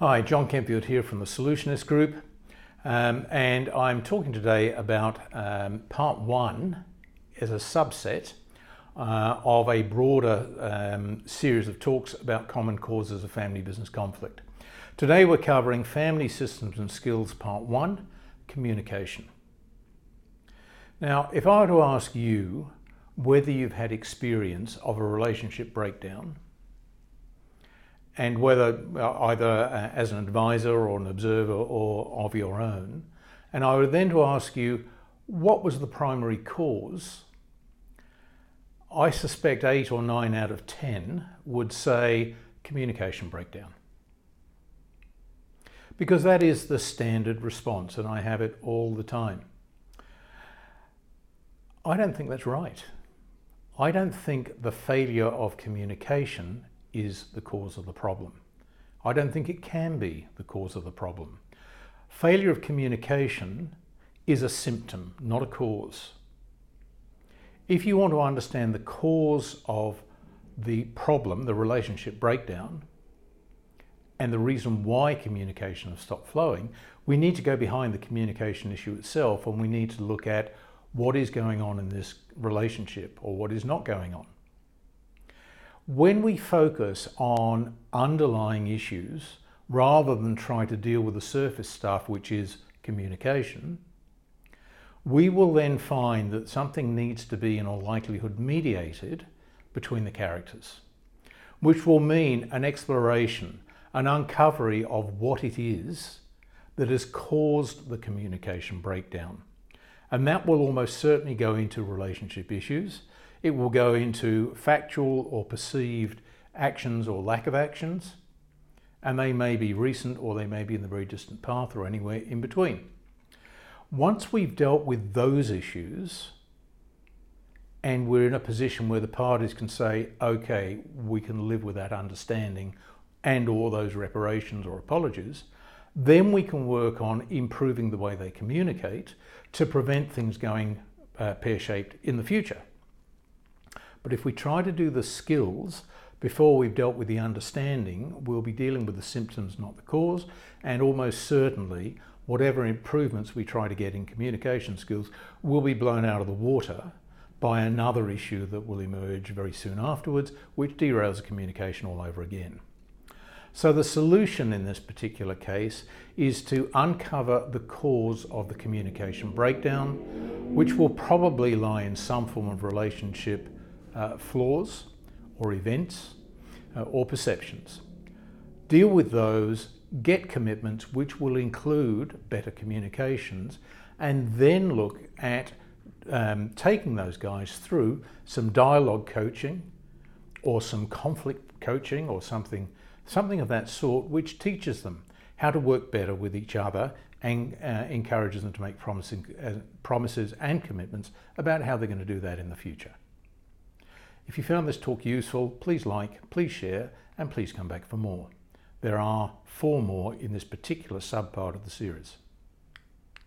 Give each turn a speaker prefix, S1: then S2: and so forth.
S1: Hi, John Kempfield here from the Solutionist Group, um, and I'm talking today about um, part one as a subset uh, of a broader um, series of talks about common causes of family business conflict. Today we're covering Family Systems and Skills Part One Communication. Now, if I were to ask you whether you've had experience of a relationship breakdown, and whether uh, either uh, as an advisor or an observer or of your own. And I would then to ask you, what was the primary cause? I suspect eight or nine out of 10 would say communication breakdown. Because that is the standard response, and I have it all the time. I don't think that's right. I don't think the failure of communication is the cause of the problem. I don't think it can be the cause of the problem. Failure of communication is a symptom, not a cause. If you want to understand the cause of the problem, the relationship breakdown, and the reason why communication has stopped flowing, we need to go behind the communication issue itself and we need to look at what is going on in this relationship or what is not going on. When we focus on underlying issues rather than try to deal with the surface stuff, which is communication, we will then find that something needs to be in all likelihood mediated between the characters, which will mean an exploration, an uncovery of what it is that has caused the communication breakdown. And that will almost certainly go into relationship issues it will go into factual or perceived actions or lack of actions, and they may be recent or they may be in the very distant path or anywhere in between. Once we've dealt with those issues, and we're in a position where the parties can say, okay, we can live with that understanding and all those reparations or apologies, then we can work on improving the way they communicate to prevent things going uh, pear-shaped in the future. But if we try to do the skills before we've dealt with the understanding, we'll be dealing with the symptoms, not the cause, and almost certainly whatever improvements we try to get in communication skills will be blown out of the water by another issue that will emerge very soon afterwards, which derails the communication all over again. So the solution in this particular case is to uncover the cause of the communication breakdown, which will probably lie in some form of relationship uh, flaws or events uh, or perceptions. Deal with those, get commitments which will include better communications, and then look at um, taking those guys through some dialogue coaching or some conflict coaching or something, something of that sort, which teaches them how to work better with each other and uh, encourages them to make promising, uh, promises and commitments about how they're going to do that in the future. If you found this talk useful, please like, please share, and please come back for more. There are four more in this particular subpart of the series.